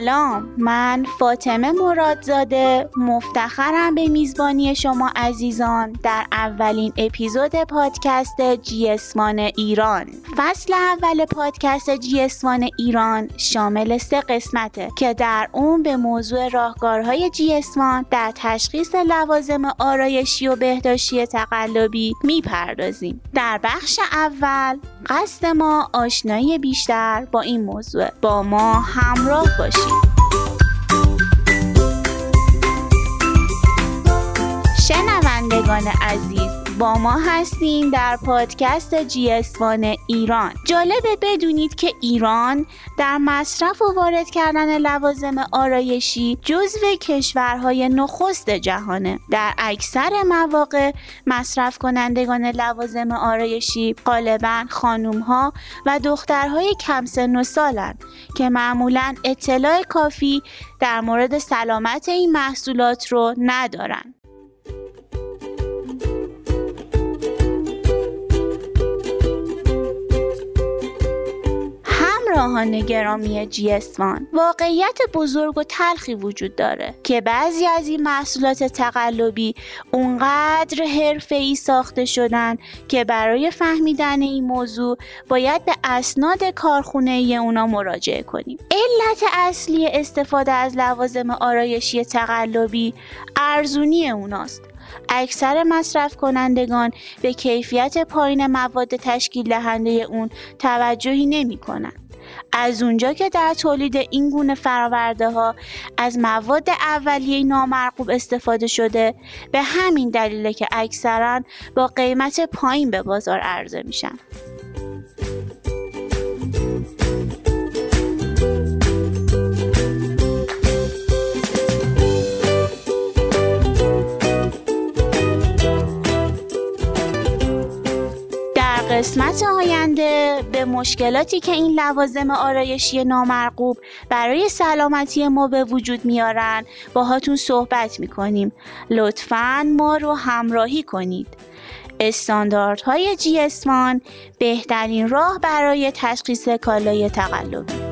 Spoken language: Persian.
سلام. من فاطمه مرادزاده مفتخرم به میزبانی شما عزیزان در اولین اپیزود پادکست جیسمان ایران. فصل اول پادکست جیسمان ایران شامل سه قسمته که در اون به موضوع راهکارهای جیسمان در تشخیص لوازم آرایشی و بهداشتی تقلبی می‌پردازیم. در بخش اول قصد ما آشنایی بیشتر با این موضوع. با ما همراه باشید. شنوندگان عزیز با ما هستیم در پادکست جیسوان ایران. جالبه بدونید که ایران در مصرف و وارد کردن لوازم آرایشی جزو کشورهای نخست جهانه. در اکثر مواقع مصرف کنندگان لوازم آرایشی غالبا خانوم ها و دخترهای کم سن و سالن که معمولا اطلاع کافی در مورد سلامت این محصولات رو ندارن. همراهان گرامی جیسوان واقعیت بزرگ و تلخی وجود داره که بعضی از این محصولات تقلبی اونقدر ای ساخته شدن که برای فهمیدن این موضوع باید به اسناد کارخونه ای اونا مراجعه کنیم. علت اصلی استفاده از لوازم آرایشی تقلبی ارزونی اوناست. اکثر مصرف کنندگان به کیفیت پایین مواد تشکیل دهنده اون توجهی نمی کنند. از اونجا که در تولید این گونه فراورده ها از مواد اولیه نامرغوب استفاده شده به همین دلیله که اکثرا با قیمت پایین به بازار عرضه میشن. قسمت آینده به مشکلاتی که این لوازم آرایشی نامرغوب برای سلامتی ما به وجود میارن باهاتون صحبت می‌کنیم. لطفا ما رو همراهی کنید. استانداردهای جی اسمان بهترین راه برای تشخیص کالای تقلبی.